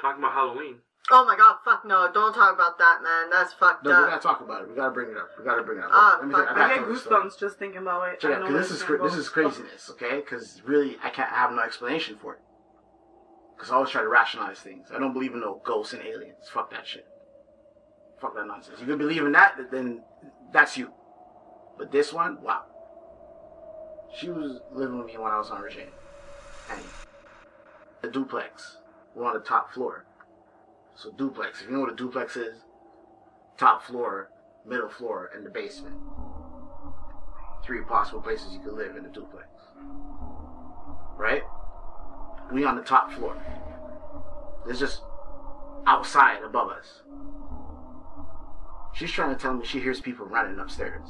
Talking about Halloween. Oh my god, fuck no! Don't talk about that, man. That's fucked up. No, we gotta talk about it. We gotta bring it up. We gotta bring it up. Ah, Let me fuck. tell- I gotta get tell the story. goosebumps just thinking about it. Check I it out, know because this is gonna cra- this go. is craziness, okay? Because really, I can't I have no explanation for it. Because I always try to rationalize things. I don't believe in no ghosts and aliens. Fuck that shit. Fuck that nonsense. You can believe in that, then that's you. But this one, wow. She was living with me when I was on Regina. And the duplex. We're on the top floor. So duplex. If you know what a duplex is, top floor, middle floor, and the basement three possible places you could live in a duplex. Right? We on the top floor. There's just outside above us. She's trying to tell me she hears people running upstairs.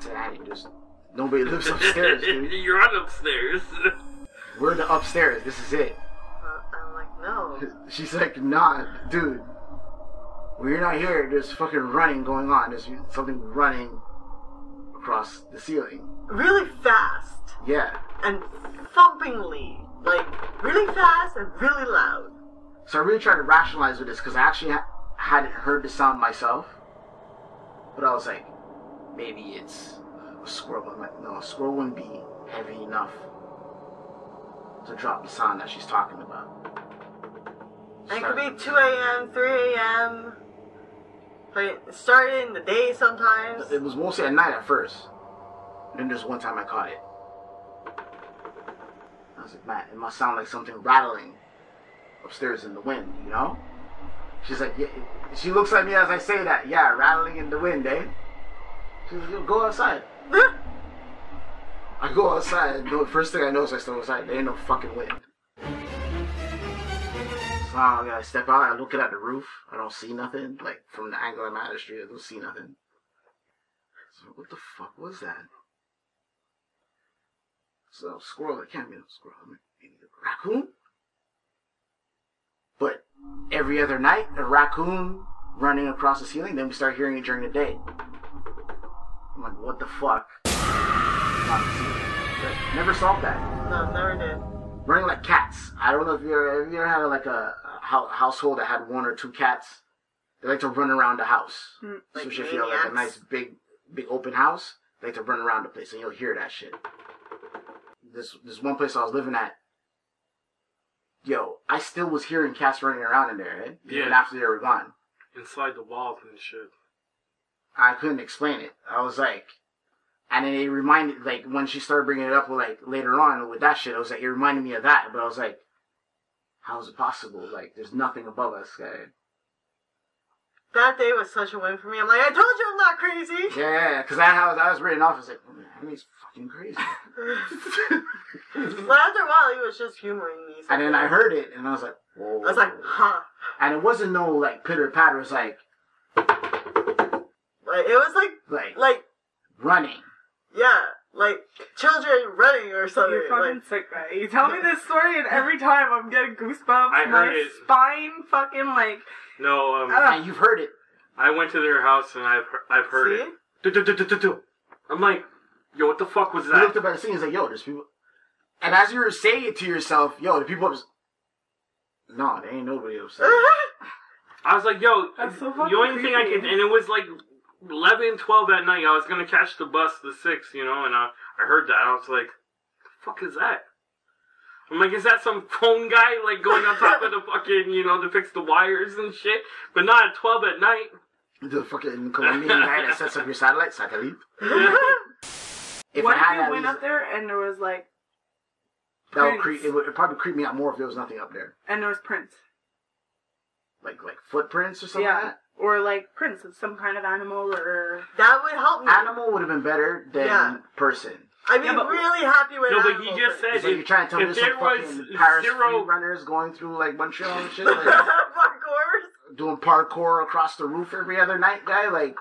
I said, nobody lives upstairs, dude. You're on upstairs. We're the upstairs. This is it. Uh, I'm like, no. She's like, nah, dude. When you're not here, there's fucking running going on. There's something running across the ceiling. Really fast Yeah. and thumpingly, like really fast and really loud. So I really tried to rationalize with this because I actually ha- hadn't heard the sound myself. But I was like, maybe it's a squirrel. I'm like, no, a squirrel wouldn't be heavy enough to drop the sound that she's talking about. And it could be 2 a.m., 3 a.m. But it started in the day sometimes. It was mostly at night at first. Then there's one time I caught it. I was like, man, it must sound like something rattling upstairs in the wind, you know? She's like, yeah. She looks at me as I say that. Yeah, rattling in the wind, eh? She's like, go outside. I go outside. The first thing I notice, I step outside. There ain't no fucking wind. So I step out. I look at the roof. I don't see nothing. Like from the angle I'm at the street, I don't see nothing. So what the fuck was that? So squirrel. It can't be no squirrel. Maybe a raccoon. But every other night, a raccoon running across the ceiling. Then we start hearing it during the day. I'm like, what the fuck? On the ceiling. But Never solved that no, never did. running like cats. I don't know if you ever, have you ever had like a, a household that had one or two cats. They like to run around the house. Mm, like Especially if you have like a nice big, big open house. They like to run around the place, and you'll hear that shit. This this one place I was living at. Yo, I still was hearing cats running around in there, eh? even Yeah. after they were gone. Inside the walls and shit. I couldn't explain it. I was like, and then it reminded, like, when she started bringing it up, like, later on with that shit, I was like, it reminded me of that, but I was like, how is it possible? Like, there's nothing above us, guy. That day was such a win for me. I'm like, I told you I'm not crazy. Yeah, yeah, because I, was, I was written off as like, oh, man, Emmy's fucking crazy. But after a while, he was just humoring me. and then I heard it, and I was like, whoa. I was like, huh. And it wasn't no, like, pitter patter, it was like, Like it was like, like, like running. Yeah, like children running or something. You're fucking Like, sick, guy. You tell me this story, and every time I'm getting goosebumps. I my heard it. spine fucking like. No, um. And you've heard it. I went to their house and I've I've heard See? it. Do, do, do, do, do, do. I'm like, yo, what the fuck was that? You looked that? up at the scene, it's like, yo, there's people. And as you were saying it to yourself, yo, the people upstairs. No, there ain't nobody upstairs. I was like, yo, That's so the fucking only thing I can, and it was like 11, 12 at night. I was gonna catch the bus, the six, you know, and I, I heard that. I was like, the fuck is that? I'm like, is that some phone guy like going on top of the fucking, you know, to fix the wires and shit? But not at 12 at night. the fucking Colombian guy that sets up your satellite, satellite. If what I had if you went least, up there and there was like, that would creep. It would it'd probably creep me out more if there was nothing up there, and there was prints? like like footprints or something yeah, like or like prints of some kind of animal or. that would help me. Animal would have been better than Yeah. person. I'd be Yeah, but- really happy with that. No, but animal he just things. said It's like you're trying to tell me if there's there some was fucking Paris zero- free runners going through like Montreal and shit, like Parkour. doing parkour across the roof every other night, guy. Like